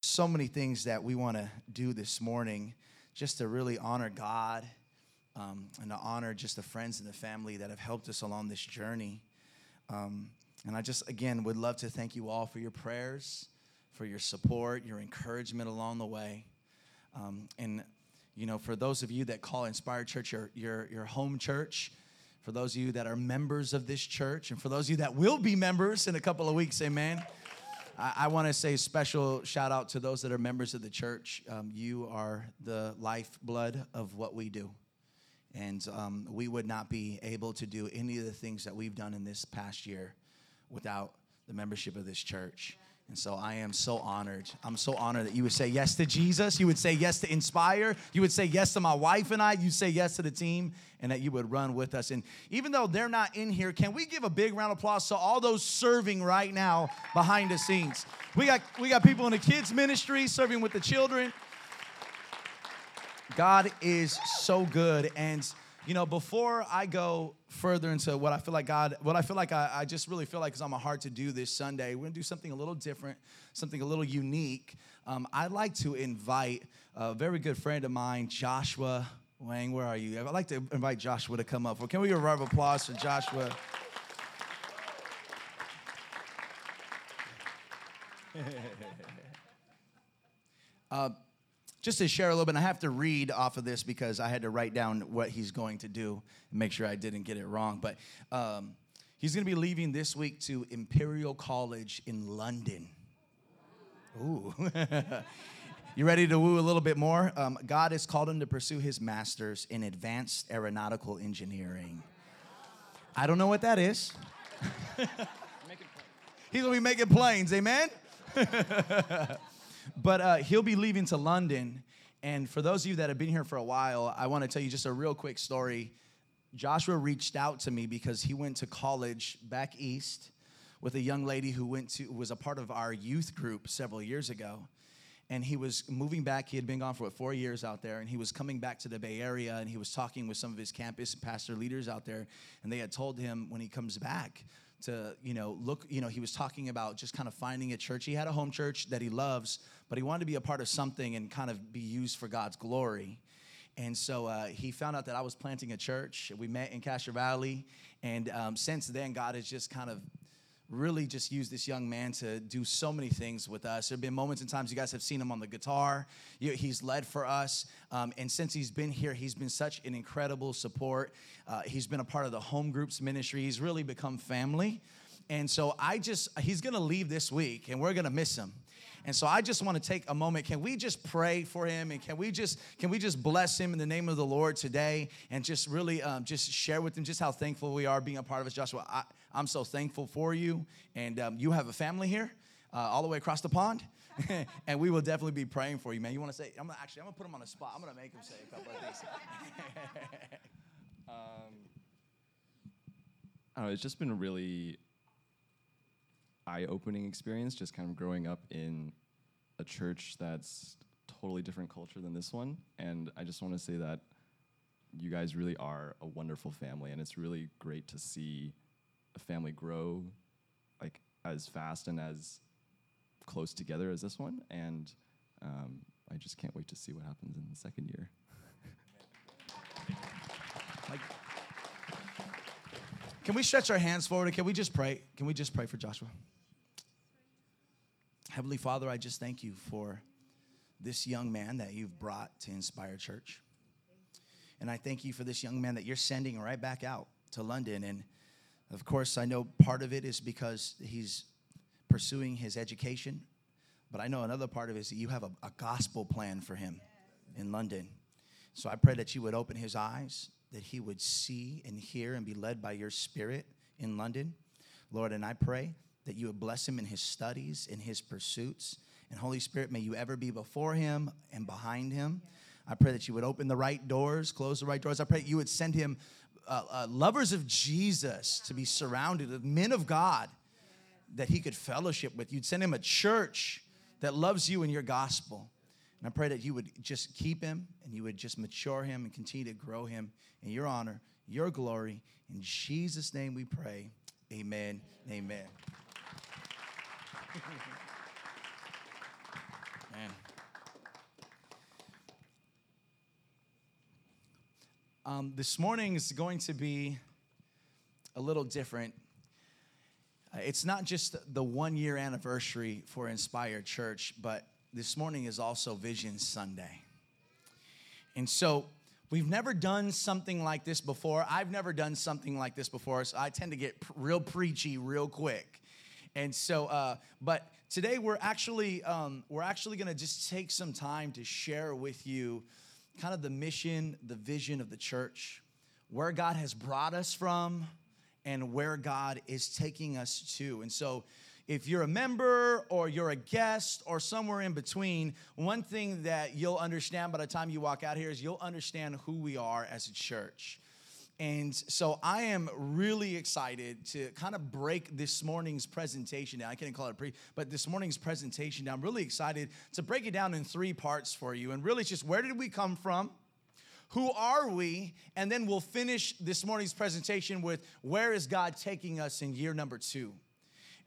so many things that we want to do this morning just to really honor God um, and to honor just the friends and the family that have helped us along this journey. Um, and I just, again, would love to thank you all for your prayers, for your support, your encouragement along the way. Um, and, you know, for those of you that call Inspired Church your, your, your home church, for those of you that are members of this church, and for those of you that will be members in a couple of weeks, amen. I, I want to say special shout out to those that are members of the church. Um, you are the lifeblood of what we do. And um, we would not be able to do any of the things that we've done in this past year without the membership of this church. And so I am so honored. I'm so honored that you would say yes to Jesus. You would say yes to Inspire. You would say yes to my wife and I. You'd say yes to the team and that you would run with us. And even though they're not in here, can we give a big round of applause to all those serving right now behind the scenes? We got we got people in the kids ministry serving with the children. God is so good and you know, before I go further into what I feel like God, what I feel like I, I just really feel like is on my heart to do this Sunday, we're gonna do something a little different, something a little unique. Um, I'd like to invite a very good friend of mine, Joshua Wang. Where are you? I'd like to invite Joshua to come up. Well, can we give a round of applause for Joshua? uh, just to share a little bit, I have to read off of this because I had to write down what he's going to do and make sure I didn't get it wrong. But um, he's going to be leaving this week to Imperial College in London. Ooh. you ready to woo a little bit more? Um, God has called him to pursue his master's in advanced aeronautical engineering. I don't know what that is. He's going to be making planes, amen? But uh, he'll be leaving to London. And for those of you that have been here for a while, I want to tell you just a real quick story. Joshua reached out to me because he went to college back east with a young lady who went to was a part of our youth group several years ago. And he was moving back. He had been gone for what, four years out there, and he was coming back to the Bay Area. And he was talking with some of his campus pastor leaders out there, and they had told him when he comes back to you know look you know he was talking about just kind of finding a church. He had a home church that he loves but he wanted to be a part of something and kind of be used for god's glory. And so uh, he found out that i was planting a church. We met in castro valley and um, since then god has just kind of really just used this young man to do so many things with us. There have been moments and times you guys have seen him on the guitar. He's led for us. Um, and since he's been here, he's been such an incredible support. Uh, he's been a part of the home groups ministry. He's really become family. And so I just, he's gonna leave this week and we're gonna miss him. And so I just want to take a moment. Can we just pray for him and can we just can we just bless him in the name of the Lord today and just really um, just share with him just how thankful we are being a part of us, Joshua. I, I'm so thankful for you, and um, you have a family here, uh, all the way across the pond, and we will definitely be praying for you, man. You want to say? I'm gonna, actually I'm gonna put him on the spot. I'm gonna make him say a couple of things. um, I don't know. It's just been a really eye-opening experience, just kind of growing up in a church that's totally different culture than this one, and I just want to say that you guys really are a wonderful family, and it's really great to see a family grow like as fast and as close together as this one. And um, I just can't wait to see what happens in the second year. like, can we stretch our hands forward can we just pray? Can we just pray for Joshua? Heavenly Father, I just thank you for this young man that you've brought to Inspire Church. And I thank you for this young man that you're sending right back out to London and of course, I know part of it is because he's pursuing his education, but I know another part of it is that you have a, a gospel plan for him in London. So I pray that you would open his eyes, that he would see and hear and be led by your spirit in London. Lord, and I pray that you would bless him in his studies, in his pursuits. And Holy Spirit, may you ever be before him and behind him. I pray that you would open the right doors, close the right doors. I pray you would send him uh, uh, lovers of Jesus to be surrounded with men of God that he could fellowship with. You'd send him a church that loves you and your gospel. And I pray that you would just keep him and you would just mature him and continue to grow him in your honor, your glory. In Jesus' name we pray. Amen. Amen. Man. Um, this morning is going to be a little different. Uh, it's not just the one year anniversary for Inspired Church, but this morning is also Vision Sunday. And so we've never done something like this before. I've never done something like this before, so I tend to get real preachy real quick. And so, uh, but today we're actually um, we're actually going to just take some time to share with you kind of the mission, the vision of the church, where God has brought us from, and where God is taking us to. And so, if you're a member or you're a guest or somewhere in between, one thing that you'll understand by the time you walk out here is you'll understand who we are as a church. And so I am really excited to kind of break this morning's presentation down. I can't call it pre, but this morning's presentation down. I'm really excited to break it down in three parts for you. And really, it's just where did we come from? Who are we? And then we'll finish this morning's presentation with where is God taking us in year number two?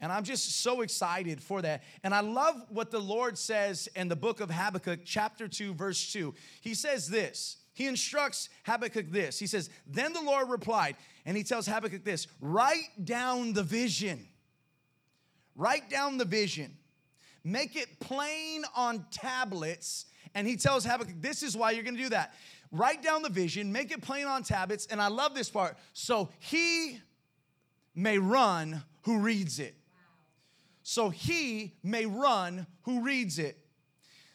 And I'm just so excited for that. And I love what the Lord says in the book of Habakkuk, chapter 2, verse 2. He says this. He instructs Habakkuk this. He says, Then the Lord replied, and he tells Habakkuk this write down the vision. Write down the vision. Make it plain on tablets. And he tells Habakkuk, This is why you're gonna do that. Write down the vision, make it plain on tablets. And I love this part. So he may run who reads it so he may run who reads it.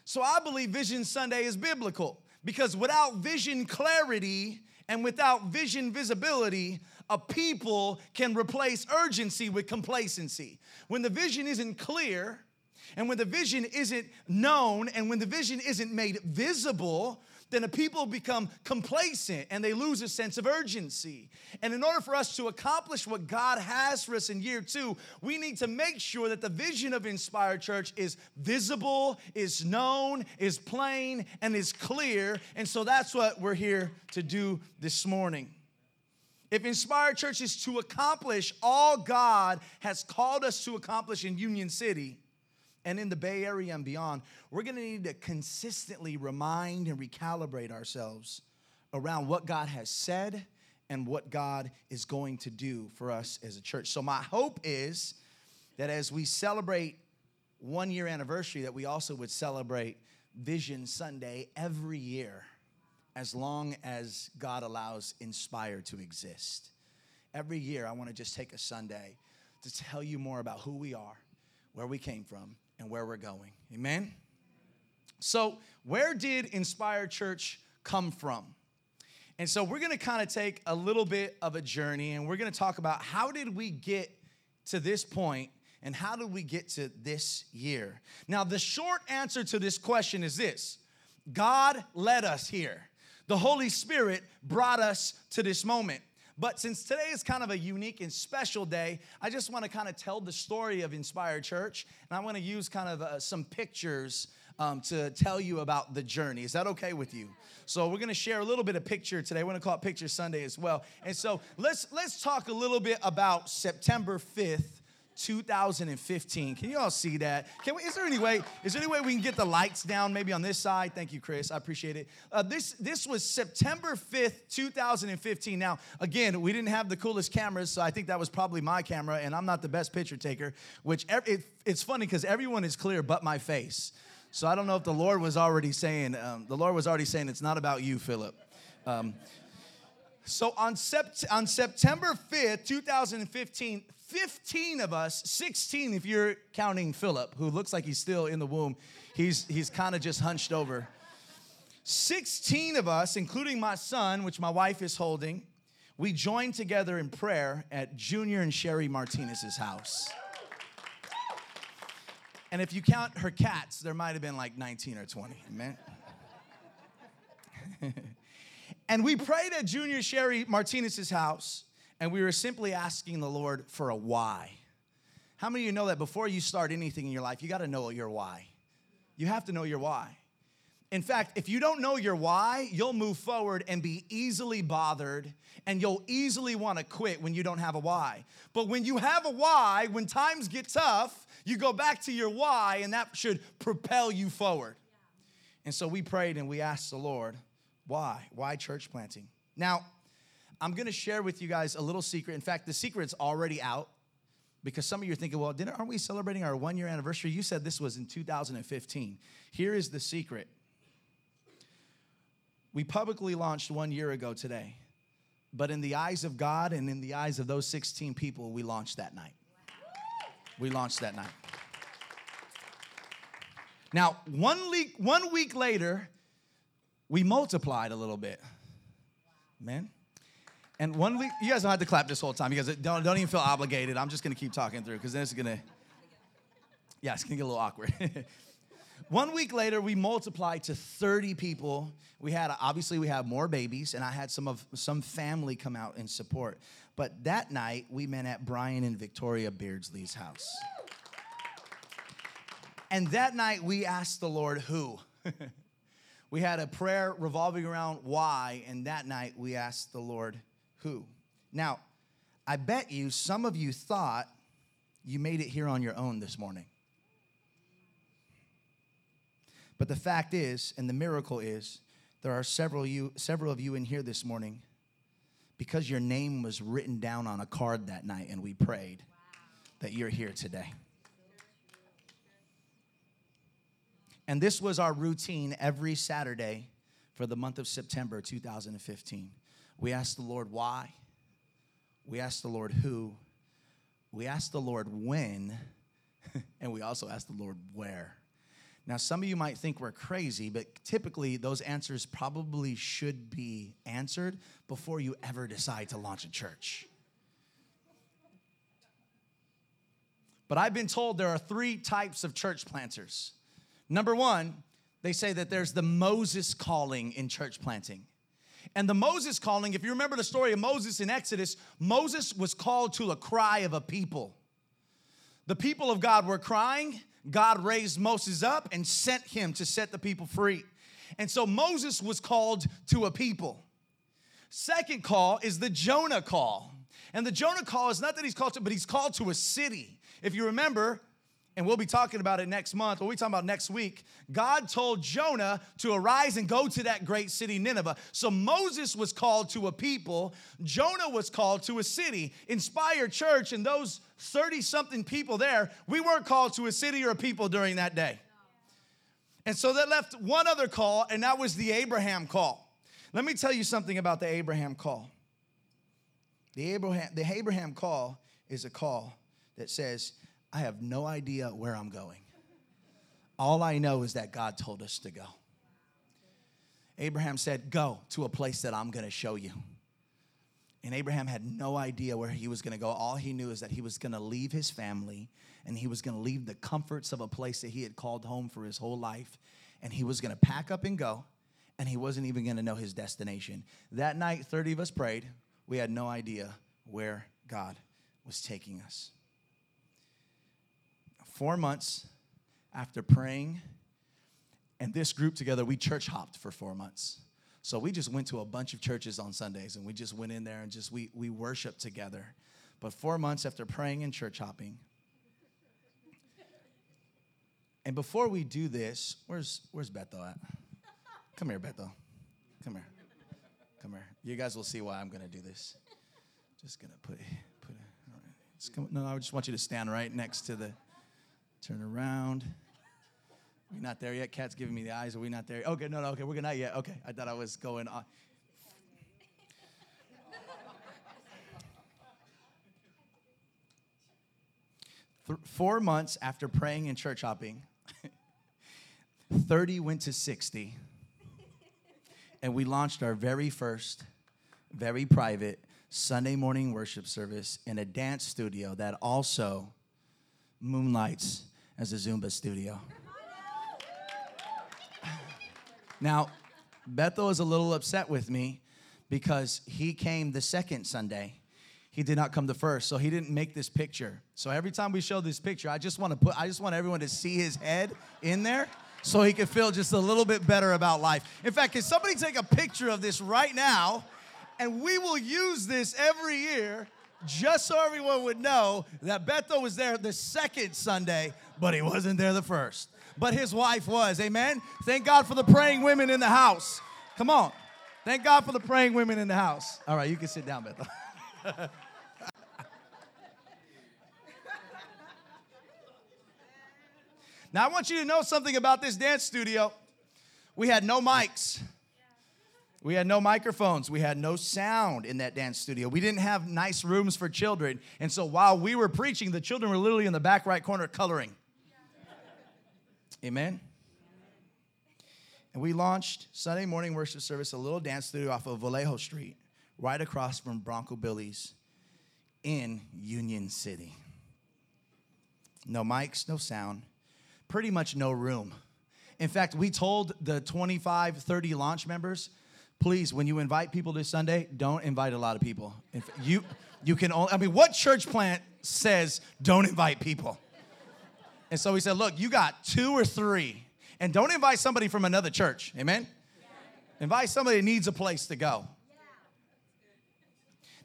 So I believe Vision Sunday is biblical because without vision clarity and without vision visibility, a people can replace urgency with complacency. When the vision isn't clear, and when the vision isn't known, and when the vision isn't made visible, then the people become complacent and they lose a sense of urgency. And in order for us to accomplish what God has for us in year two, we need to make sure that the vision of Inspired Church is visible, is known, is plain, and is clear. And so that's what we're here to do this morning. If Inspired Church is to accomplish all God has called us to accomplish in Union City, and in the Bay Area and beyond, we're gonna need to consistently remind and recalibrate ourselves around what God has said and what God is going to do for us as a church. So, my hope is that as we celebrate one year anniversary, that we also would celebrate Vision Sunday every year as long as God allows Inspire to exist. Every year, I wanna just take a Sunday to tell you more about who we are, where we came from, and where we're going. Amen? So, where did Inspired Church come from? And so, we're gonna kind of take a little bit of a journey and we're gonna talk about how did we get to this point and how did we get to this year? Now, the short answer to this question is this God led us here. The Holy Spirit brought us to this moment. But since today is kind of a unique and special day, I just want to kind of tell the story of Inspired Church. And I want to use kind of uh, some pictures um, to tell you about the journey. Is that okay with you? So we're going to share a little bit of picture today. We're going to call it Picture Sunday as well. And so let's let's talk a little bit about September 5th, 2015. Can you all see that? Can we, is there any way? Is there any way we can get the lights down? Maybe on this side. Thank you, Chris. I appreciate it. Uh, this this was September 5th, 2015. Now, again, we didn't have the coolest cameras, so I think that was probably my camera, and I'm not the best picture taker. Which it, it's funny because everyone is clear but my face. So I don't know if the Lord was already saying um, the Lord was already saying it's not about you, Philip. Um, so on, sept- on September 5th, 2015, 15 of us, 16 if you're counting Philip, who looks like he's still in the womb, he's, he's kind of just hunched over. 16 of us, including my son, which my wife is holding, we joined together in prayer at Junior and Sherry Martinez's house. And if you count her cats, there might have been like 19 or 20. Amen. and we prayed at Junior Sherry Martinez's house, and we were simply asking the Lord for a why. How many of you know that before you start anything in your life, you got to know your why? You have to know your why. In fact, if you don't know your why, you'll move forward and be easily bothered and you'll easily want to quit when you don't have a why. But when you have a why, when times get tough, you go back to your why and that should propel you forward. And so we prayed and we asked the Lord, why? Why church planting? Now, I'm gonna share with you guys a little secret. In fact, the secret's already out because some of you are thinking, well, didn't, aren't we celebrating our one year anniversary? You said this was in 2015. Here is the secret we publicly launched one year ago today, but in the eyes of God and in the eyes of those 16 people, we launched that night. We launched that night. Now, one week, one week later, we multiplied a little bit. Man. And one week, you guys don't have to clap this whole time. You guys don't, don't even feel obligated. I'm just gonna keep talking through because then it's gonna, yeah, it's gonna get a little awkward. One week later, we multiplied to 30 people. We had obviously we have more babies, and I had some of some family come out and support. But that night, we met at Brian and Victoria Beardsley's house. And that night, we asked the Lord who. we had a prayer revolving around why, and that night we asked the Lord who. Now, I bet you some of you thought you made it here on your own this morning. But the fact is, and the miracle is, there are several you, several of you in here this morning because your name was written down on a card that night and we prayed wow. that you're here today. And this was our routine every Saturday for the month of September 2015. We ask the Lord why, we ask the Lord who, we ask the Lord when, and we also ask the Lord where. Now, some of you might think we're crazy, but typically those answers probably should be answered before you ever decide to launch a church. But I've been told there are three types of church planters. Number one, they say that there's the Moses calling in church planting. And the Moses calling, if you remember the story of Moses in Exodus, Moses was called to a cry of a people. The people of God were crying, God raised Moses up and sent him to set the people free. And so Moses was called to a people. Second call is the Jonah call. And the Jonah call is not that he's called to, but he's called to a city. If you remember, and we'll be talking about it next month, or we talking about next week. God told Jonah to arise and go to that great city, Nineveh. So Moses was called to a people, Jonah was called to a city. Inspire Church and those 30 something people there, we weren't called to a city or a people during that day. And so that left one other call, and that was the Abraham call. Let me tell you something about the Abraham call. The Abraham, the Abraham call is a call that says, I have no idea where I'm going. All I know is that God told us to go. Abraham said, Go to a place that I'm gonna show you. And Abraham had no idea where he was gonna go. All he knew is that he was gonna leave his family and he was gonna leave the comforts of a place that he had called home for his whole life. And he was gonna pack up and go, and he wasn't even gonna know his destination. That night, 30 of us prayed. We had no idea where God was taking us four months after praying and this group together, we church hopped for four months. So we just went to a bunch of churches on Sundays and we just went in there and just we we worshiped together. But four months after praying and church hopping. And before we do this, where's where's Beto at? Come here, Beto. Come here. Come here. You guys will see why I'm gonna do this. Just gonna put put it. Right. Come, no, I just want you to stand right next to the Turn around. We're not there yet? Cat's giving me the eyes. Are we not there? Okay, no, no, okay, we're not yet. Okay, I thought I was going on. four months after praying and church hopping, 30 went to 60, and we launched our very first, very private Sunday morning worship service in a dance studio that also moonlights as a Zumba studio. Now, Beto is a little upset with me because he came the second Sunday. He did not come the first, so he didn't make this picture. So every time we show this picture, I just want to put I just want everyone to see his head in there so he could feel just a little bit better about life. In fact, can somebody take a picture of this right now? And we will use this every year just so everyone would know that Beto was there the second Sunday, but he wasn't there the first. But his wife was. Amen. Thank God for the praying women in the house. Come on. Thank God for the praying women in the house. All right, you can sit down, Beto. now, I want you to know something about this dance studio. We had no mics. We had no microphones. We had no sound in that dance studio. We didn't have nice rooms for children. And so while we were preaching, the children were literally in the back right corner coloring. Amen. And we launched Sunday morning worship service, a little dance studio off of Vallejo Street, right across from Bronco Billy's in Union City. No mics, no sound, pretty much no room. In fact, we told the 25, 30 launch members, please, when you invite people this Sunday, don't invite a lot of people. If you, you can only, I mean, what church plant says don't invite people? And so we said, look, you got two or three, and don't invite somebody from another church. Amen? Yeah. Invite somebody that needs a place to go. Yeah.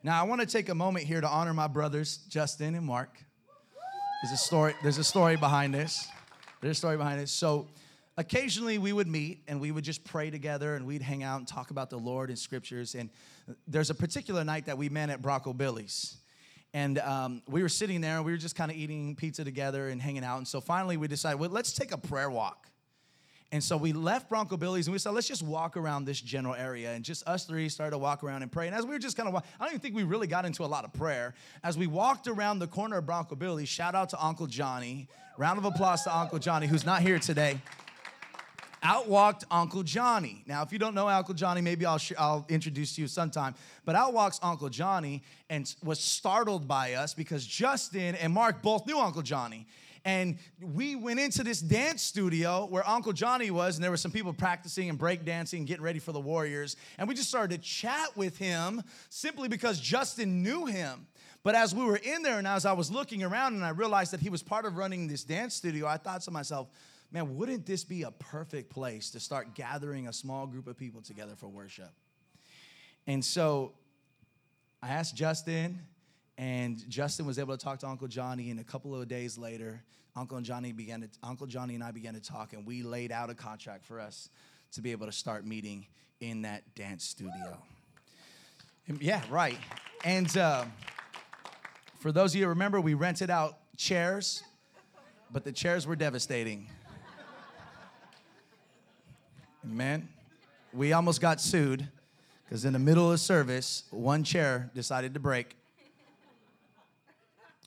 Now, I want to take a moment here to honor my brothers, Justin and Mark. There's a story, there's a story behind this. There's a story behind this. So, occasionally we would meet and we would just pray together and we'd hang out and talk about the Lord and scriptures. And there's a particular night that we met at Bronco Billy's. And um, we were sitting there and we were just kind of eating pizza together and hanging out. And so finally we decided, well, let's take a prayer walk. And so we left Bronco Billy's and we said, let's just walk around this general area. And just us three started to walk around and pray. And as we were just kind of, I don't even think we really got into a lot of prayer. As we walked around the corner of Bronco Billy's, shout out to Uncle Johnny. Round of applause to Uncle Johnny, who's not here today out walked Uncle Johnny. Now, if you don't know Uncle Johnny, maybe I'll, sh- I'll introduce you sometime. But out walks Uncle Johnny and was startled by us because Justin and Mark both knew Uncle Johnny. And we went into this dance studio where Uncle Johnny was, and there were some people practicing and breakdancing and getting ready for the Warriors. And we just started to chat with him simply because Justin knew him. But as we were in there and as I was looking around and I realized that he was part of running this dance studio, I thought to myself, man, wouldn't this be a perfect place to start gathering a small group of people together for worship? And so I asked Justin, and Justin was able to talk to Uncle Johnny. And a couple of days later, Uncle Johnny began to, Uncle Johnny and I began to talk, and we laid out a contract for us to be able to start meeting in that dance studio. And yeah, right. And uh, for those of you who remember, we rented out chairs, but the chairs were devastating. Amen. We almost got sued because in the middle of service, one chair decided to break.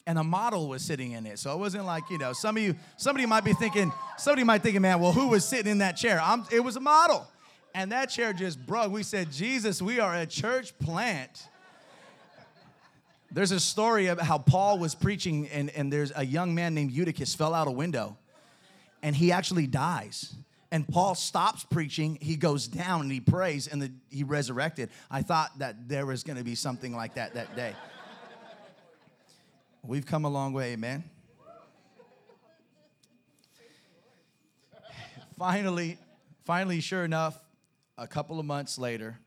And a model was sitting in it. So it wasn't like, you know, some of you, somebody might be thinking, somebody might think, man, well, who was sitting in that chair? I'm, it was a model. And that chair just broke. We said, Jesus, we are a church plant. There's a story about how Paul was preaching, and, and there's a young man named Eutychus fell out a window, and he actually dies and Paul stops preaching. He goes down and he prays, and the, he resurrected. I thought that there was going to be something like that that day. We've come a long way, amen. finally, finally, sure enough, a couple of months later,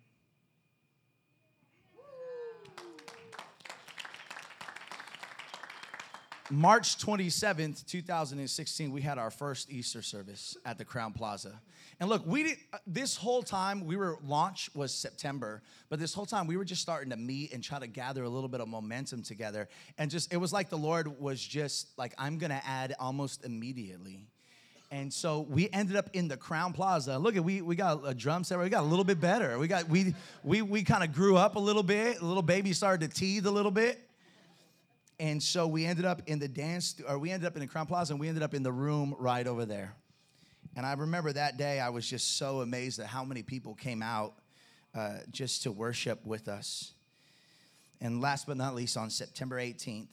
March 27th, 2016, we had our first Easter service at the Crowne Plaza. And look, we did uh, this whole time we were launch was September, but this whole time we were just starting to meet and try to gather a little bit of momentum together. And just it was like the Lord was just like, I'm gonna add almost immediately. And so we ended up in the Crowne Plaza. Look at we we got a drum set. We got a little bit better. We got we we we kind of grew up a little bit. A little baby started to teeth a little bit. And so we ended up in the dance, or we ended up in the Crowne Plaza, and we ended up in the room right over there. And I remember that day, I was just so amazed at how many people came out uh, just to worship with us. And last but not least, on September 18th,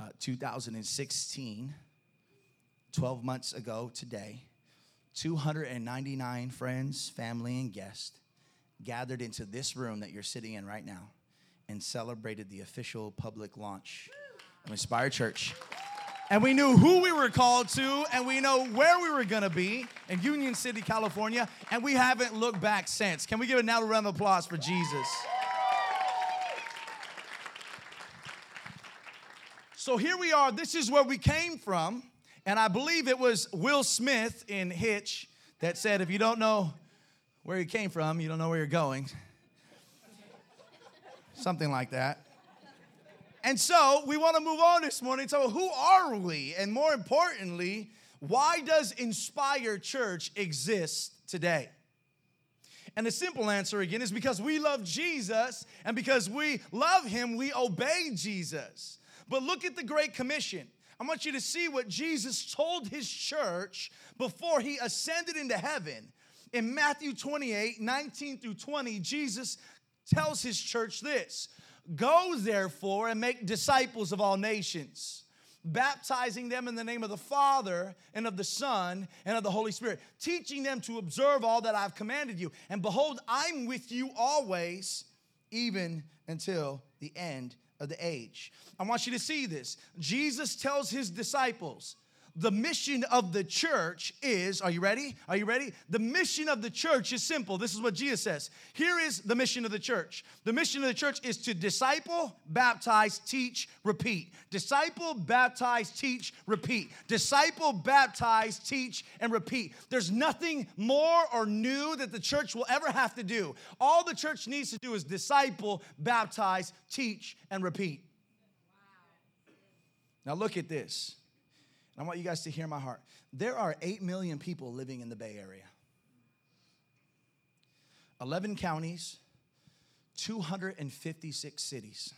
uh, 2016, 12 months ago today, 299 friends, family, and guests gathered into this room that you're sitting in right now and celebrated the official public launch of Inspired Church. and we knew who we were called to, and we know where we were gonna be in Union City, California, and we haven't looked back since. Can we give another round of applause for Jesus? So here we are. This is where we came from. And I believe it was Will Smith in Hitch that said, if you don't know where you came from, you don't know where you're going. Something like that. And so we want to move on this morning. So, who are we? And more importantly, why does Inspire Church exist today? And the simple answer again is because we love Jesus, and because we love Him, we obey Jesus. But look at the Great Commission. I want you to see what Jesus told his church before he ascended into heaven. In Matthew 28 19 through 20, Jesus tells his church this Go therefore and make disciples of all nations, baptizing them in the name of the Father and of the Son and of the Holy Spirit, teaching them to observe all that I've commanded you. And behold, I'm with you always, even until the end of the age. I want you to see this. Jesus tells his disciples, the mission of the church is, are you ready? Are you ready? The mission of the church is simple. This is what Jesus says. Here is the mission of the church. The mission of the church is to disciple, baptize, teach, repeat. Disciple, baptize, teach, repeat. Disciple, baptize, teach, and repeat. There's nothing more or new that the church will ever have to do. All the church needs to do is disciple, baptize, teach, and repeat. Now look at this. I want you guys to hear my heart. There are 8 million people living in the Bay Area, 11 counties, 256 cities.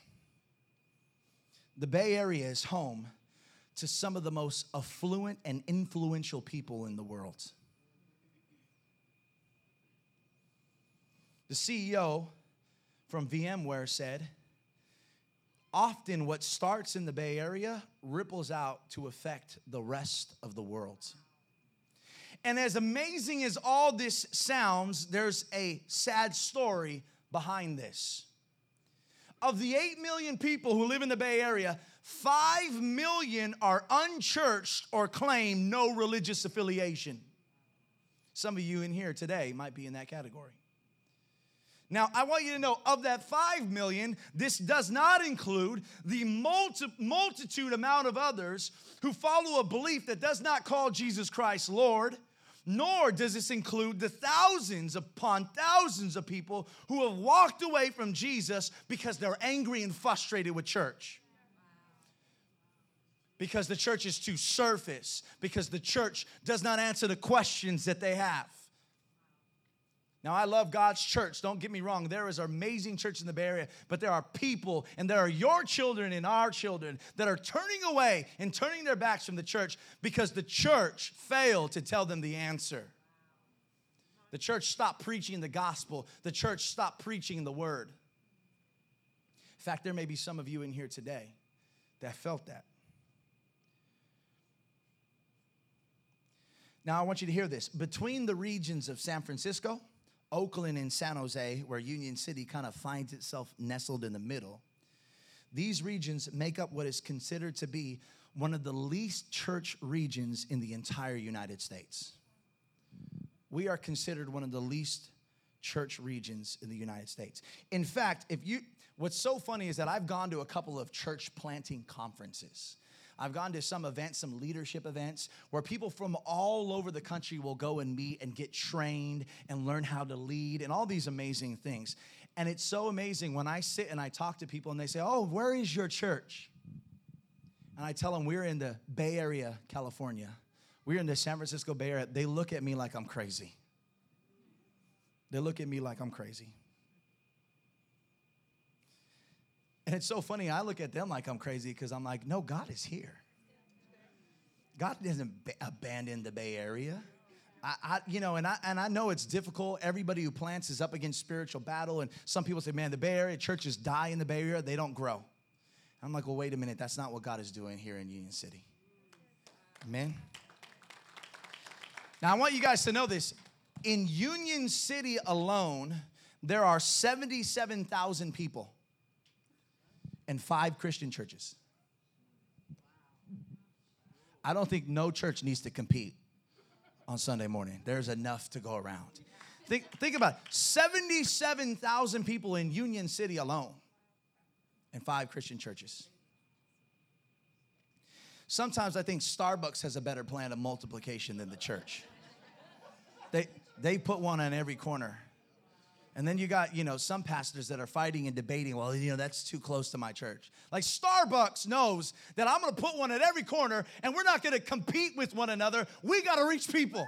The Bay Area is home to some of the most affluent and influential people in the world. The CEO from VMware said, often what starts in the Bay Area ripples out to affect the rest of the world. And as amazing as all this sounds, there's a sad story behind this. Of the 8 million people who live in the Bay Area, 5 million are unchurched or claim no religious affiliation. Some of you in here today might be in that category. Now, I want you to know of that 5 million, this does not include the multi- multitude amount of others who follow a belief that does not call Jesus Christ Lord, nor does this include the thousands upon thousands of people who have walked away from Jesus because they're angry and frustrated with church. Because the church is too surface, because the church does not answer the questions that they have. Now, I love God's church. Don't get me wrong. There is an amazing church in the Bay Area, but there are people, and there are your children and our children that are turning away and turning their backs from the church because the church failed to tell them the answer. The church stopped preaching the gospel, the church stopped preaching the word. In fact, there may be some of you in here today that felt that. Now, I want you to hear this. Between the regions of San Francisco, Oakland and San Jose, where Union City kind of finds itself nestled in the middle, these regions make up what is considered to be one of the least church regions in the entire United States. We are considered one of the least church regions in the United States. In fact, if you what's so funny is that I've gone to a couple of church planting conferences. I've gone to some events, some leadership events, where people from all over the country will go and meet and get trained and learn how to lead and all these amazing things. And it's so amazing when I sit and I talk to people and they say, Oh, where is your church? And I tell them, We're in the Bay Area, California. We're in the San Francisco Bay Area. They look at me like I'm crazy. They look at me like I'm crazy. And it's so funny, I look at them like I'm crazy because I'm like, no, God is here. God doesn't abandon the Bay Area. I, I, you know, and I, and I know it's difficult. Everybody who plants is up against spiritual battle. And some people say, man, the Bay Area churches die in the Bay Area, they don't grow. I'm like, well, wait a minute. That's not what God is doing here in Union City. Amen. Now, I want you guys to know this. In Union City alone, there are 77,000 people and five Christian churches. I don't think no church needs to compete on Sunday morning. There's enough to go around. Think, think about it 77,000 people in Union City alone, and five Christian churches. Sometimes I think Starbucks has a better plan of multiplication than the church. They, they put one on every corner. And then you got, you know, some pastors that are fighting and debating, well, you know, that's too close to my church. Like Starbucks knows that I'm gonna put one at every corner and we're not gonna compete with one another. We gotta reach people.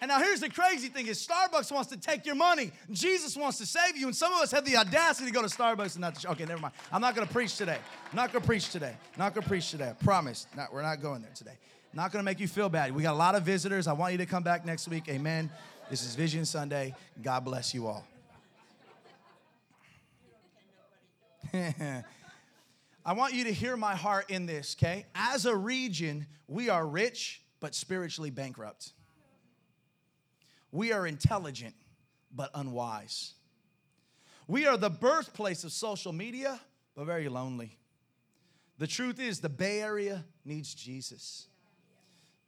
And now here's the crazy thing is Starbucks wants to take your money. Jesus wants to save you. And some of us have the audacity to go to Starbucks and not to, okay, never mind. I'm not gonna preach today. I'm not gonna preach today. not gonna preach today. I promise. Not, we're not going there today. Not gonna make you feel bad. We got a lot of visitors. I want you to come back next week. Amen. This is Vision Sunday. God bless you all. I want you to hear my heart in this, okay? As a region, we are rich but spiritually bankrupt. We are intelligent but unwise. We are the birthplace of social media but very lonely. The truth is, the Bay Area needs Jesus,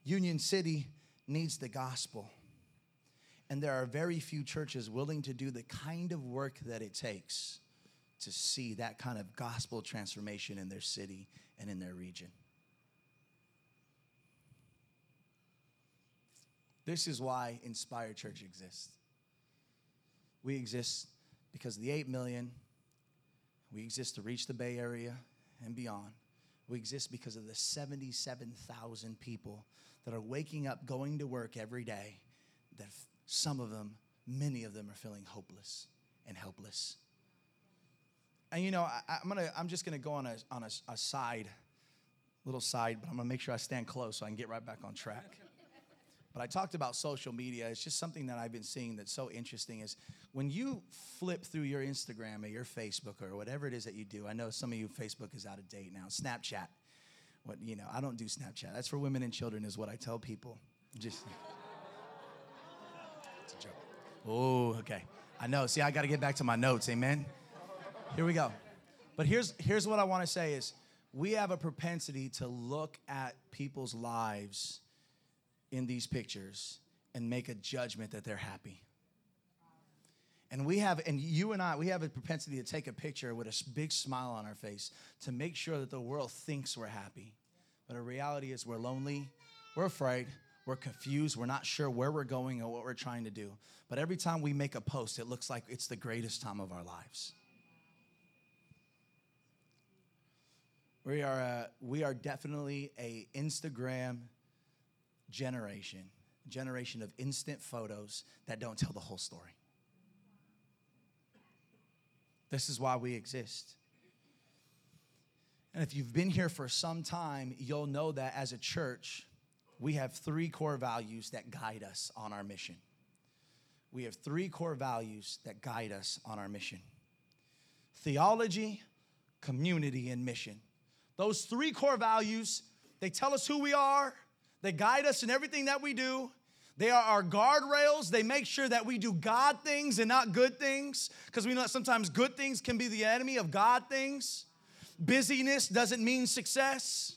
Union City needs the gospel. And there are very few churches willing to do the kind of work that it takes to see that kind of gospel transformation in their city and in their region. This is why Inspire Church exists. We exist because of the 8 million, we exist to reach the Bay Area and beyond. We exist because of the 77,000 people that are waking up, going to work every day, that some of them, many of them, are feeling hopeless and helpless. And you know, I, am gonna, I'm just gonna go on a on a, a side, little side, but I'm gonna make sure I stand close so I can get right back on track. But I talked about social media. It's just something that I've been seeing that's so interesting is when you flip through your Instagram or your Facebook or whatever it is that you do. I know some of you Facebook is out of date now. Snapchat. What you know, I don't do Snapchat. That's for women and children is what I tell people. Just It's a joke. Oh, okay. I know. See, I got to get back to my notes. Amen. Here we go. But here's here's what I want to say is we have a propensity to look at people's lives in these pictures and make a judgment that they're happy. And we have, and you and I, we have a propensity to take a picture with a big smile on our face to make sure that the world thinks we're happy. But the reality is we're lonely, we're afraid, we're confused, we're not sure where we're going or what we're trying to do. But every time we make a post, it looks like it's the greatest time of our lives. We are, a, we are definitely a Instagram generation, generation of instant photos that don't tell the whole story. This is why we exist. And if you've been here for some time, you'll know that as a church, we have three core values that guide us on our mission. We have three core values that guide us on our mission theology, community, and mission. Those three core values, they tell us who we are, they guide us in everything that we do. They are our guardrails. They make sure that we do God things and not good things because we know that sometimes good things can be the enemy of God things. Busyness doesn't mean success.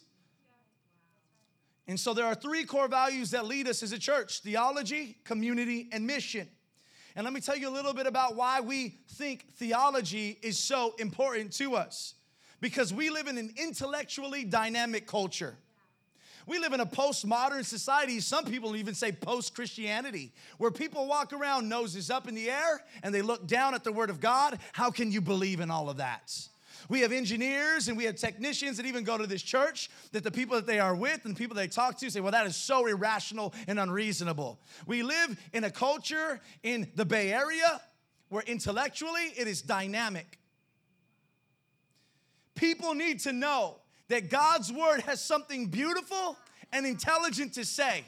And so there are three core values that lead us as a church theology, community, and mission. And let me tell you a little bit about why we think theology is so important to us because we live in an intellectually dynamic culture. We live in a postmodern society. Some people even say post Christianity, where people walk around noses up in the air and they look down at the Word of God. How can you believe in all of that? We have engineers and we have technicians that even go to this church that the people that they are with and people they talk to say, well, that is so irrational and unreasonable. We live in a culture in the Bay Area where intellectually it is dynamic. People need to know that God's word has something beautiful and intelligent to say.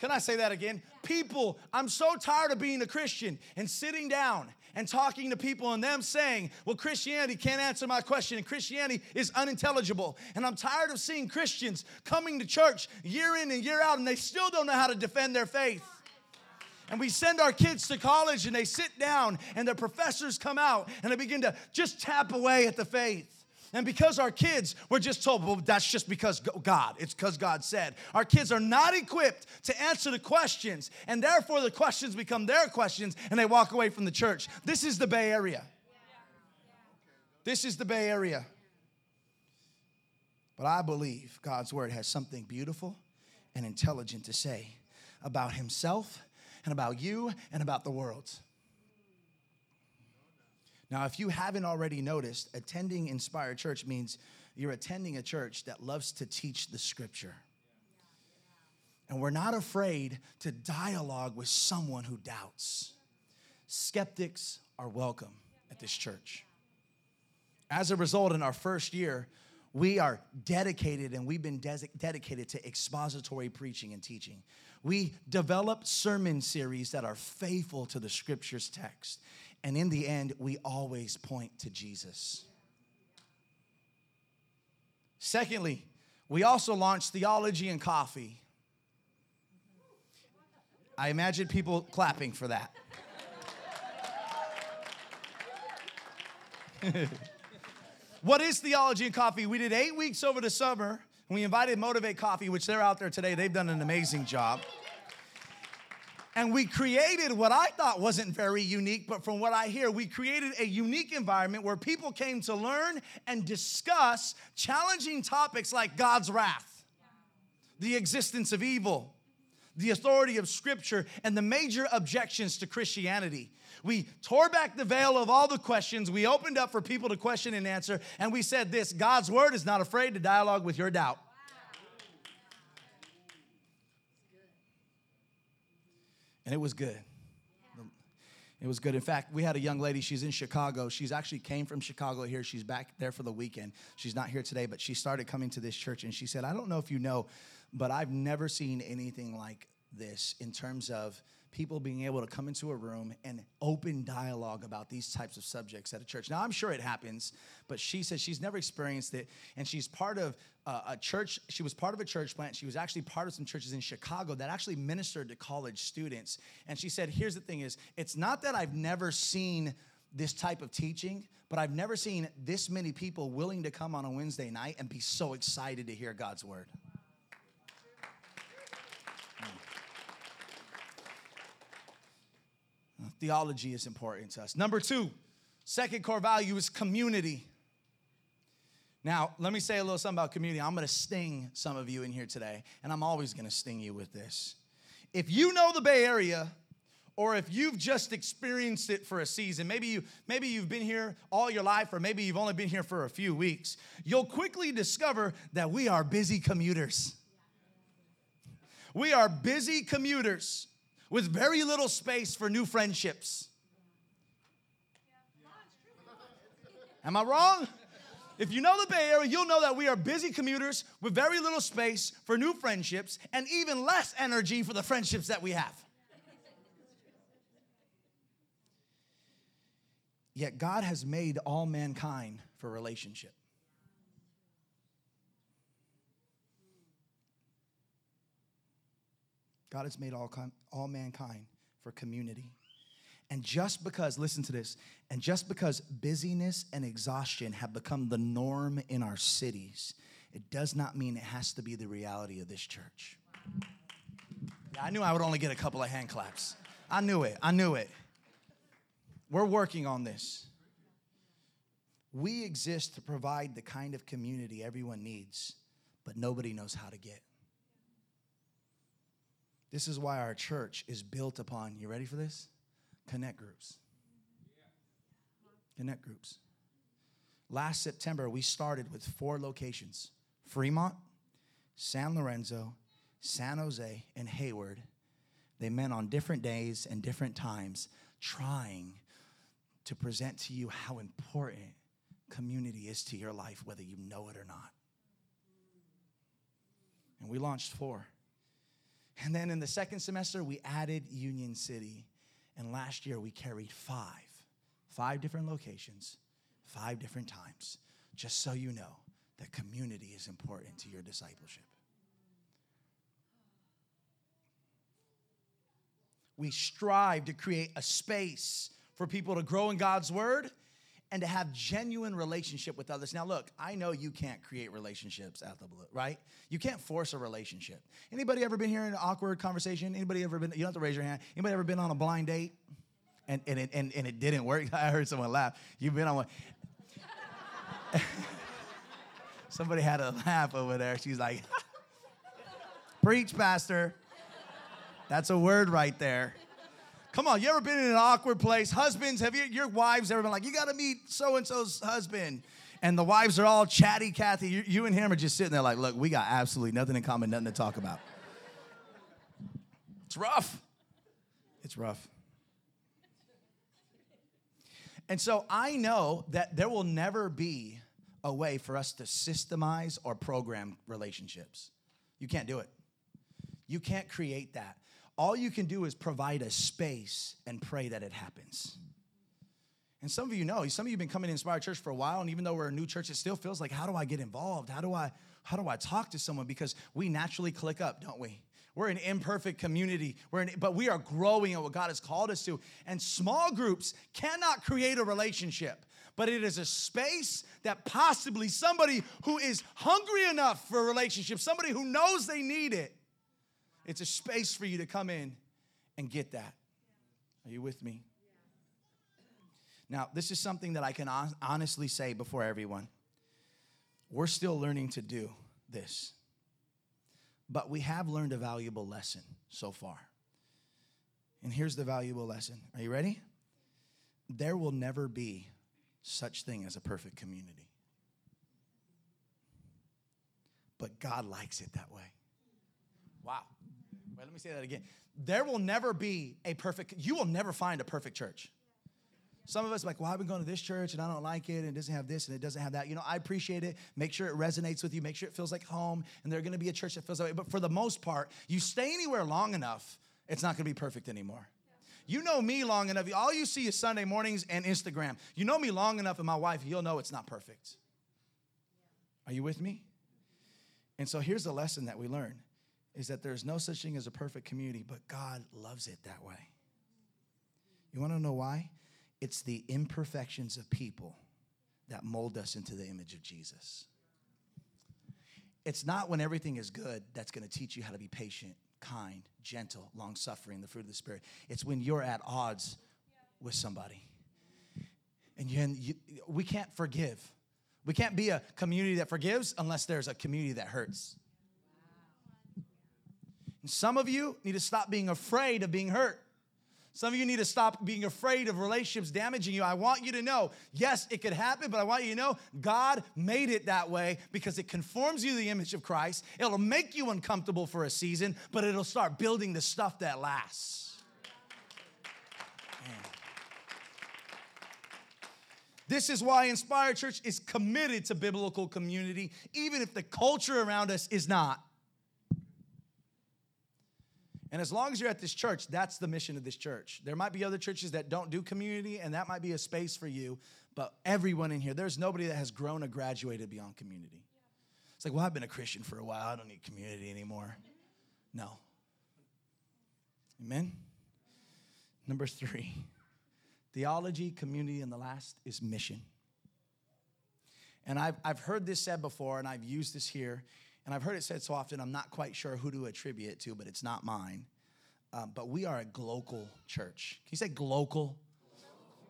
Can I say that again? People, I'm so tired of being a Christian and sitting down and talking to people and them saying, well, Christianity can't answer my question and Christianity is unintelligible. And I'm tired of seeing Christians coming to church year in and year out and they still don't know how to defend their faith. And we send our kids to college and they sit down and their professors come out and they begin to just tap away at the faith. And because our kids were just told, well, that's just because God, it's because God said. Our kids are not equipped to answer the questions, and therefore the questions become their questions, and they walk away from the church. This is the Bay Area. This is the Bay Area. But I believe God's word has something beautiful and intelligent to say about Himself and about you and about the world. Now, if you haven't already noticed, attending Inspired Church means you're attending a church that loves to teach the scripture. And we're not afraid to dialogue with someone who doubts. Skeptics are welcome at this church. As a result, in our first year, we are dedicated and we've been des- dedicated to expository preaching and teaching. We develop sermon series that are faithful to the scripture's text. And in the end, we always point to Jesus. Secondly, we also launched theology and coffee. I imagine people clapping for that. what is theology and coffee? We did eight weeks over the summer. We invited Motivate Coffee, which they're out there today. They've done an amazing job. And we created what I thought wasn't very unique, but from what I hear, we created a unique environment where people came to learn and discuss challenging topics like God's wrath, the existence of evil, the authority of Scripture, and the major objections to Christianity. We tore back the veil of all the questions. We opened up for people to question and answer. And we said this God's word is not afraid to dialogue with your doubt. And it was good. It was good. In fact, we had a young lady, she's in Chicago. She's actually came from Chicago here. She's back there for the weekend. She's not here today, but she started coming to this church and she said, I don't know if you know, but I've never seen anything like this in terms of people being able to come into a room and open dialogue about these types of subjects at a church. Now, I'm sure it happens, but she says she's never experienced it. And she's part of uh, a church, she was part of a church plant. She was actually part of some churches in Chicago that actually ministered to college students. And she said, Here's the thing is, it's not that I've never seen this type of teaching, but I've never seen this many people willing to come on a Wednesday night and be so excited to hear God's word. Theology is important to us. Number two, second core value is community. Now, let me say a little something about community. I'm gonna sting some of you in here today, and I'm always gonna sting you with this. If you know the Bay Area, or if you've just experienced it for a season, maybe you maybe you've been here all your life or maybe you've only been here for a few weeks, you'll quickly discover that we are busy commuters. We are busy commuters with very little space for new friendships. Am I wrong? If you know the Bay Area, you'll know that we are busy commuters with very little space for new friendships and even less energy for the friendships that we have. Yet God has made all mankind for relationship. God has made all, all mankind for community. And just because, listen to this, and just because busyness and exhaustion have become the norm in our cities, it does not mean it has to be the reality of this church. Yeah, I knew I would only get a couple of hand claps. I knew it. I knew it. We're working on this. We exist to provide the kind of community everyone needs, but nobody knows how to get. This is why our church is built upon, you ready for this? Connect groups. Connect groups. Last September, we started with four locations Fremont, San Lorenzo, San Jose, and Hayward. They met on different days and different times, trying to present to you how important community is to your life, whether you know it or not. And we launched four. And then in the second semester, we added Union City. And last year, we carried five, five different locations, five different times, just so you know that community is important to your discipleship. We strive to create a space for people to grow in God's word and to have genuine relationship with others. Now, look, I know you can't create relationships at the blue, right? You can't force a relationship. Anybody ever been here in an awkward conversation? Anybody ever been? You don't have to raise your hand. Anybody ever been on a blind date? And, and, it, and, and it didn't work. I heard someone laugh. You've been on one. Somebody had a laugh over there. She's like, Preach, Pastor. That's a word right there. Come on, you ever been in an awkward place? Husbands, have you, your wives ever been like, you got to meet so and so's husband? And the wives are all chatty Kathy. You, you and him are just sitting there like, look, we got absolutely nothing in common, nothing to talk about. It's rough. It's rough. And so I know that there will never be a way for us to systemize or program relationships. You can't do it. You can't create that. All you can do is provide a space and pray that it happens. And some of you know, some of you have been coming to Inspired Church for a while, and even though we're a new church, it still feels like, how do I get involved? How do I, how do I talk to someone? Because we naturally click up, don't we? We're an imperfect community, we're in, but we are growing at what God has called us to. And small groups cannot create a relationship, but it is a space that possibly somebody who is hungry enough for a relationship, somebody who knows they need it, it's a space for you to come in and get that. Are you with me? Now, this is something that I can honestly say before everyone. We're still learning to do this, but we have learned a valuable lesson so far. And here's the valuable lesson. Are you ready? There will never be such thing as a perfect community. But God likes it that way. Wow. Wait, let me say that again. There will never be a perfect, you will never find a perfect church. Some of us like, well, I've been going to this church and I don't like it and it doesn't have this and it doesn't have that. You know, I appreciate it. Make sure it resonates with you. Make sure it feels like home. And there's going to be a church that feels that way. But for the most part, you stay anywhere long enough, it's not going to be perfect anymore. You know me long enough. All you see is Sunday mornings and Instagram. You know me long enough and my wife, you'll know it's not perfect. Are you with me? And so here's the lesson that we learn is that there's no such thing as a perfect community, but God loves it that way. You want to know why? It's the imperfections of people that mold us into the image of Jesus. It's not when everything is good that's going to teach you how to be patient, kind, gentle, long suffering, the fruit of the Spirit. It's when you're at odds with somebody. And you, we can't forgive. We can't be a community that forgives unless there's a community that hurts. And some of you need to stop being afraid of being hurt. Some of you need to stop being afraid of relationships damaging you. I want you to know, yes, it could happen, but I want you to know God made it that way because it conforms you to the image of Christ. It'll make you uncomfortable for a season, but it'll start building the stuff that lasts. Man. This is why Inspired Church is committed to biblical community, even if the culture around us is not. And as long as you're at this church, that's the mission of this church. There might be other churches that don't do community, and that might be a space for you, but everyone in here, there's nobody that has grown or graduated beyond community. It's like, well, I've been a Christian for a while, I don't need community anymore. No. Amen? Number three theology, community, and the last is mission. And I've, I've heard this said before, and I've used this here and I've heard it said so often, I'm not quite sure who to attribute it to, but it's not mine. Um, but we are a global church. Can you say global?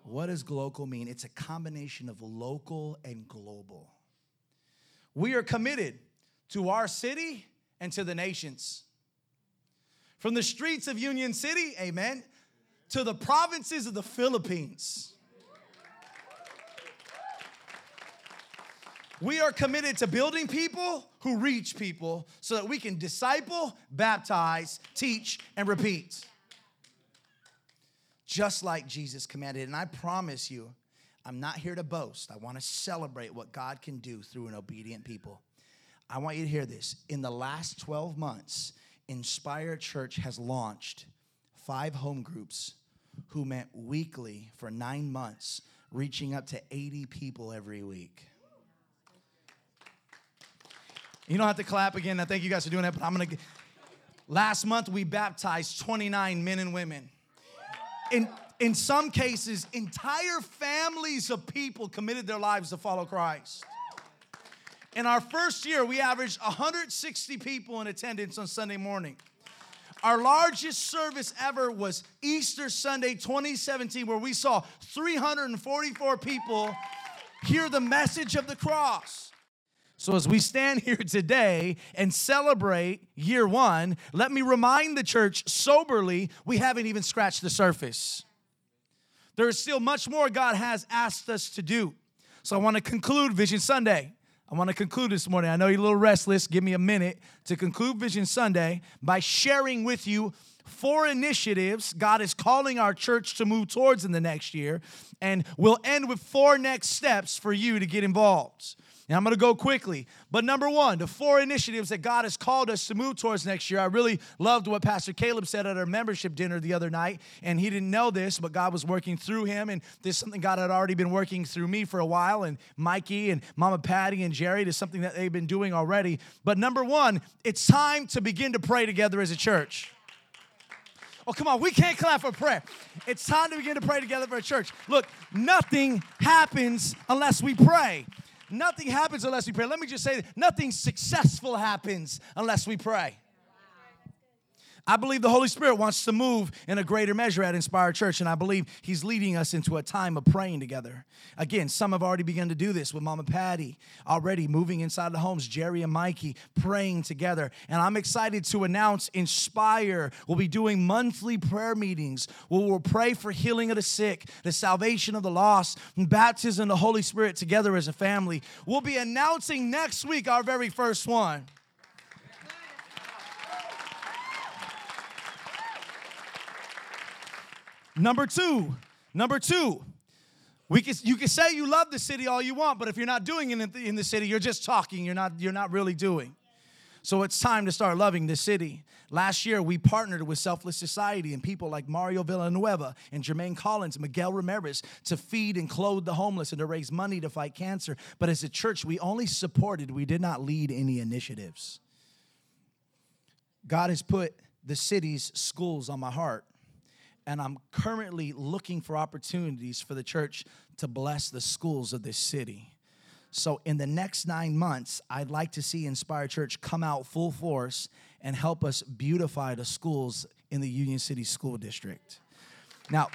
What does global mean? It's a combination of local and global. We are committed to our city and to the nations. From the streets of Union City, amen, to the provinces of the Philippines. We are committed to building people who reach people so that we can disciple, baptize, teach, and repeat. Just like Jesus commanded. And I promise you, I'm not here to boast. I want to celebrate what God can do through an obedient people. I want you to hear this. In the last 12 months, Inspire Church has launched five home groups who met weekly for nine months, reaching up to 80 people every week. You don't have to clap again. I thank you guys for doing that, but I'm gonna. Last month we baptized 29 men and women in, in some cases, entire families of people committed their lives to follow Christ. In our first year, we averaged 160 people in attendance on Sunday morning. Our largest service ever was Easter Sunday 2017, where we saw 344 people hear the message of the cross. So, as we stand here today and celebrate year one, let me remind the church soberly we haven't even scratched the surface. There is still much more God has asked us to do. So, I want to conclude Vision Sunday. I want to conclude this morning. I know you're a little restless. Give me a minute to conclude Vision Sunday by sharing with you four initiatives God is calling our church to move towards in the next year. And we'll end with four next steps for you to get involved. And I'm going to go quickly. But number one, the four initiatives that God has called us to move towards next year. I really loved what Pastor Caleb said at our membership dinner the other night. And he didn't know this, but God was working through him. And this is something God had already been working through me for a while. And Mikey and Mama Patty and Jerry, is something that they've been doing already. But number one, it's time to begin to pray together as a church. Oh, come on, we can't clap for prayer. It's time to begin to pray together for a church. Look, nothing happens unless we pray. Nothing happens unless we pray. Let me just say nothing successful happens unless we pray. I believe the Holy Spirit wants to move in a greater measure at Inspired Church, and I believe He's leading us into a time of praying together. Again, some have already begun to do this with Mama Patty, already moving inside the homes, Jerry and Mikey praying together. And I'm excited to announce Inspire will be doing monthly prayer meetings where we'll pray for healing of the sick, the salvation of the lost, and baptism of the Holy Spirit together as a family. We'll be announcing next week our very first one. Number two, number two, we can, you can say you love the city all you want, but if you're not doing it in the, in the city, you're just talking. You're not, you're not really doing. So it's time to start loving the city. Last year, we partnered with Selfless Society and people like Mario Villanueva and Jermaine Collins, Miguel Ramirez to feed and clothe the homeless and to raise money to fight cancer. But as a church, we only supported, we did not lead any initiatives. God has put the city's schools on my heart and I'm currently looking for opportunities for the church to bless the schools of this city. So, in the next nine months, I'd like to see Inspire Church come out full force and help us beautify the schools in the Union City School District. Now,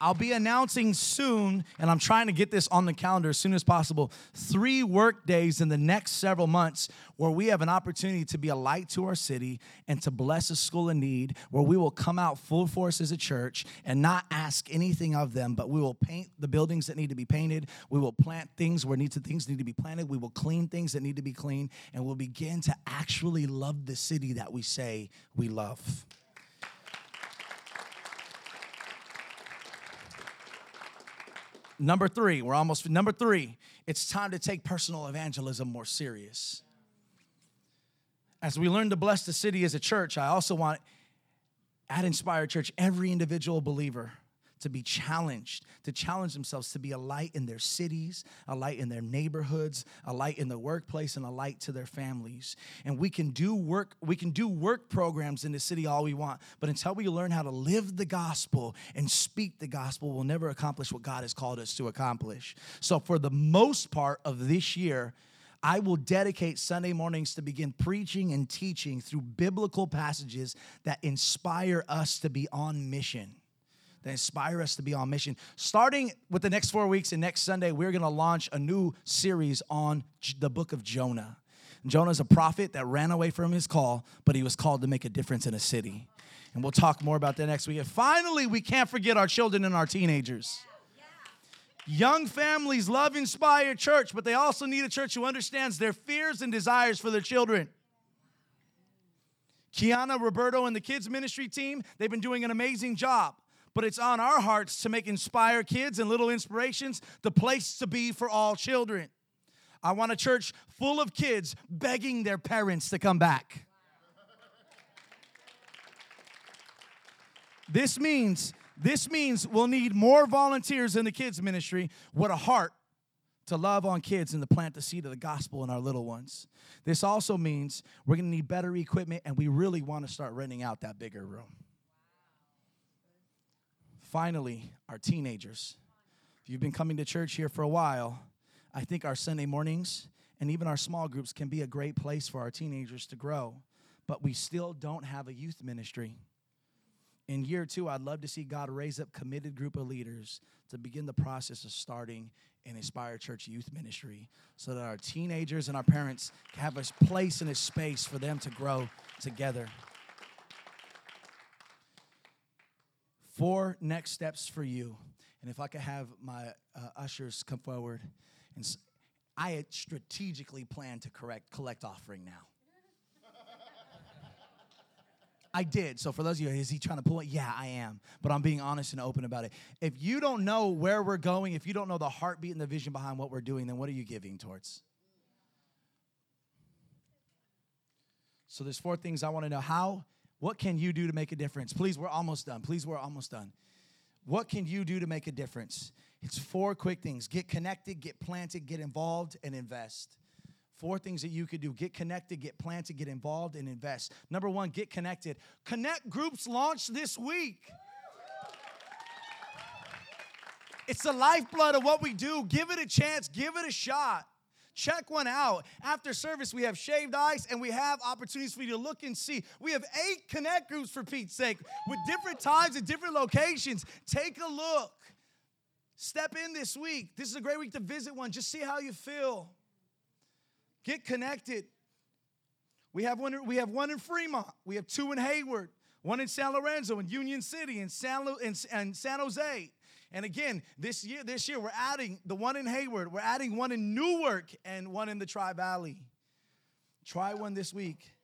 I'll be announcing soon, and I'm trying to get this on the calendar as soon as possible, three work days in the next several months where we have an opportunity to be a light to our city and to bless a school in need, where we will come out full force as a church and not ask anything of them, but we will paint the buildings that need to be painted. We will plant things where needs things need to be planted. We will clean things that need to be cleaned, and we'll begin to actually love the city that we say we love. Number three, we're almost number three. It's time to take personal evangelism more serious. As we learn to bless the city as a church, I also want at Inspired Church every individual believer to be challenged, to challenge themselves to be a light in their cities, a light in their neighborhoods, a light in the workplace, and a light to their families. And we can do work, we can do work programs in the city all we want, but until we learn how to live the gospel and speak the gospel, we'll never accomplish what God has called us to accomplish. So for the most part of this year, I will dedicate Sunday mornings to begin preaching and teaching through biblical passages that inspire us to be on mission that inspire us to be on mission. Starting with the next four weeks and next Sunday, we're going to launch a new series on the book of Jonah. Jonah's a prophet that ran away from his call, but he was called to make a difference in a city. And we'll talk more about that next week. And finally, we can't forget our children and our teenagers. Young families love Inspired Church, but they also need a church who understands their fears and desires for their children. Kiana, Roberto, and the kids' ministry team, they've been doing an amazing job but it's on our hearts to make Inspire Kids and Little Inspirations the place to be for all children. I want a church full of kids begging their parents to come back. This means this means we'll need more volunteers in the kids ministry with a heart to love on kids and to plant the seed of the gospel in our little ones. This also means we're going to need better equipment and we really want to start renting out that bigger room. Finally, our teenagers. If you've been coming to church here for a while, I think our Sunday mornings and even our small groups can be a great place for our teenagers to grow, but we still don't have a youth ministry. In year two, I'd love to see God raise up committed group of leaders to begin the process of starting an Inspire Church youth ministry so that our teenagers and our parents have a place and a space for them to grow together. Four next steps for you. And if I could have my uh, ushers come forward. And I had strategically planned to correct, collect offering now. I did. So for those of you, is he trying to pull it? Yeah, I am. But I'm being honest and open about it. If you don't know where we're going, if you don't know the heartbeat and the vision behind what we're doing, then what are you giving towards? So there's four things I want to know. How, what can you do to make a difference? Please, we're almost done. Please, we're almost done. What can you do to make a difference? It's four quick things get connected, get planted, get involved, and invest. Four things that you could do get connected, get planted, get involved, and invest. Number one, get connected. Connect groups launched this week. It's the lifeblood of what we do. Give it a chance, give it a shot. Check one out. After service, we have shaved ice and we have opportunities for you to look and see. We have eight connect groups for Pete's sake with different times and different locations. Take a look. Step in this week. This is a great week to visit one. Just see how you feel. Get connected. We have one, we have one in Fremont. We have two in Hayward, one in San Lorenzo, and Union City, and San, and, and San Jose. And again, this year, this year we're adding the one in Hayward, we're adding one in Newark, and one in the Tri Valley. Try one this week.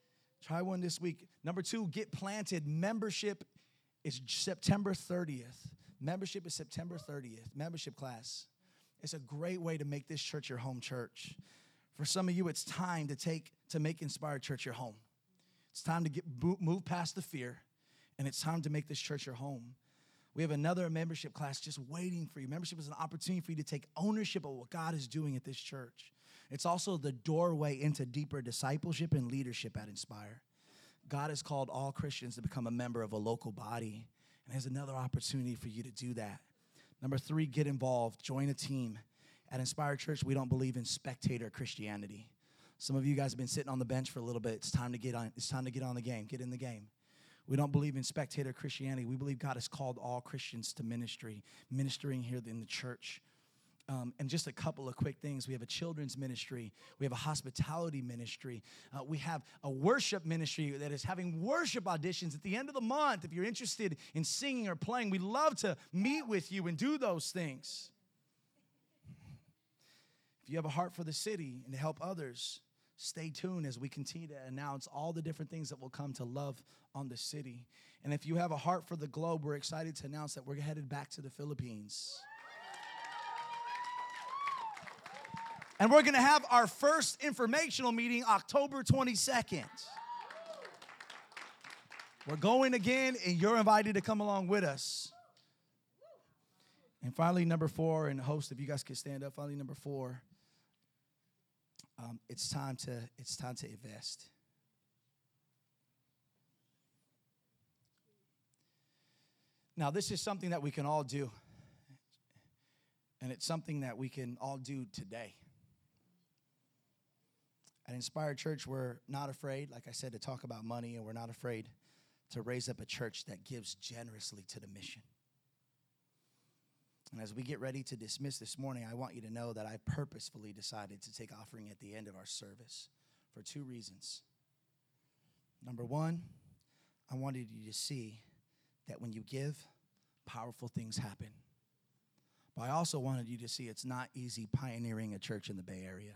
Try one this week. Number two, get planted. Membership is September 30th. Membership is September 30th. Membership class. It's a great way to make this church your home church. For some of you, it's time to take to make Inspired Church your home. It's time to get move past the fear, and it's time to make this church your home. We have another membership class just waiting for you. Membership is an opportunity for you to take ownership of what God is doing at this church. It's also the doorway into deeper discipleship and leadership at Inspire. God has called all Christians to become a member of a local body, and there's another opportunity for you to do that. Number three, get involved, join a team. At Inspired Church, we don't believe in spectator Christianity. Some of you guys have been sitting on the bench for a little bit. It's time to get on. It's time to get on the game. Get in the game. We don't believe in spectator Christianity. We believe God has called all Christians to ministry, ministering here in the church. Um, and just a couple of quick things. We have a children's ministry. We have a hospitality ministry. Uh, we have a worship ministry that is having worship auditions at the end of the month. If you're interested in singing or playing, we love to meet with you and do those things. If you have a heart for the city and to help others, stay tuned as we continue to announce all the different things that will come to love on the city. And if you have a heart for the globe, we're excited to announce that we're headed back to the Philippines. And we're going to have our first informational meeting October 22nd. We're going again, and you're invited to come along with us. And finally, number four, and host, if you guys could stand up, finally, number four um, it's time to it's time to invest. Now, this is something that we can all do, and it's something that we can all do today. At Inspired Church, we're not afraid, like I said, to talk about money, and we're not afraid to raise up a church that gives generously to the mission. And as we get ready to dismiss this morning, I want you to know that I purposefully decided to take offering at the end of our service for two reasons. Number one, I wanted you to see that when you give, powerful things happen. But I also wanted you to see it's not easy pioneering a church in the Bay Area.